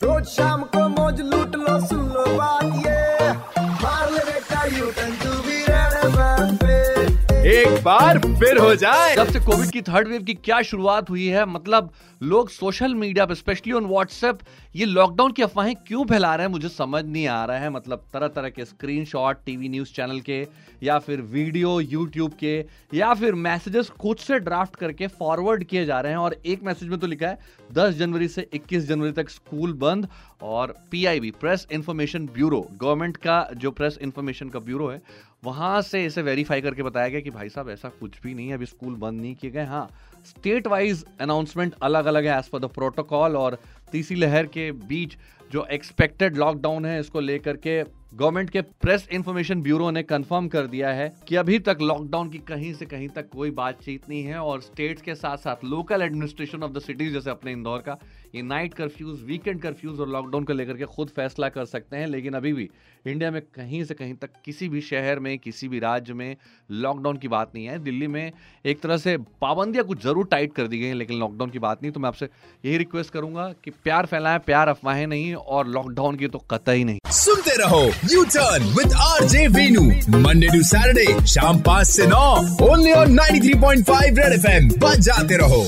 रोज शाम को मौज लूट एक बार फिर हो जाए। जब से कोविड की थर्ड वेव की क्या शुरुआत हुई है मतलब लोग सोशल मीडिया पे स्पेशली ऑन व्हाट्सएप ये लॉकडाउन की अफवाहें क्यों फैला रहे हैं, मुझे समझ नहीं आ रहा है। मतलब तरह तरह के स्क्रीनशॉट टीवी न्यूज़ चैनल के, या फिर वीडियो यूट्यूब के, या फिर मैसेजेस खुद से ड्राफ्ट करके फॉरवर्ड किए जा रहे हैं। और एक मैसेज में तो लिखा है 10 जनवरी से 21 जनवरी तक स्कूल बंद और PIB Press Information Bureau government का जो प्रेस इंफॉर्मेशन का ब्यूरो है, वहाँ से इसे वेरीफाई करके बताया गया कि भाई साहब ऐसा कुछ भी नहीं है अभी स्कूल बंद नहीं किए गए। हाँ स्टेट वाइज अनाउंसमेंट अलग अलग है एज पर द प्रोटोकॉल और तीसरी लहर के बीच जो एक्सपेक्टेड लॉकडाउन है, इसको लेकर के गवर्नमेंट के प्रेस इंफॉर्मेशन ब्यूरो ने कंफर्म कर दिया है कि अभी तक लॉकडाउन की कहीं से कहीं तक कोई बातचीत नहीं है और स्टेट्स के साथ साथ local administration of the cities जैसे अपने इंदौर का, ये नाइट कर्फ्यूज वीकेंड कर्फ्यूज और लॉकडाउन को लेकर के खुद फैसला कर सकते हैं, लेकिन अभी भी इंडिया में कहीं से कहीं तक किसी भी शहर में, किसी भी राज्य में लॉकडाउन की बात नहीं है। दिल्ली में एक तरह से पाबंदियाँ कुछ ज़रूर टाइट कर दी गई है, लेकिन लॉकडाउन की बात नहीं तो मैं आपसे यही रिक्वेस्ट करूँगा कि प्यार फैलाएँ, प्यार अफवाहें नहीं, और लॉकडाउन की तो कतई नहीं। सुनते रहो U turn with R J Vinu Monday to Saturday शाम पाँच ऐसी नौ ओनली ऑन 93.5 रेड एफएम बजाते रहो।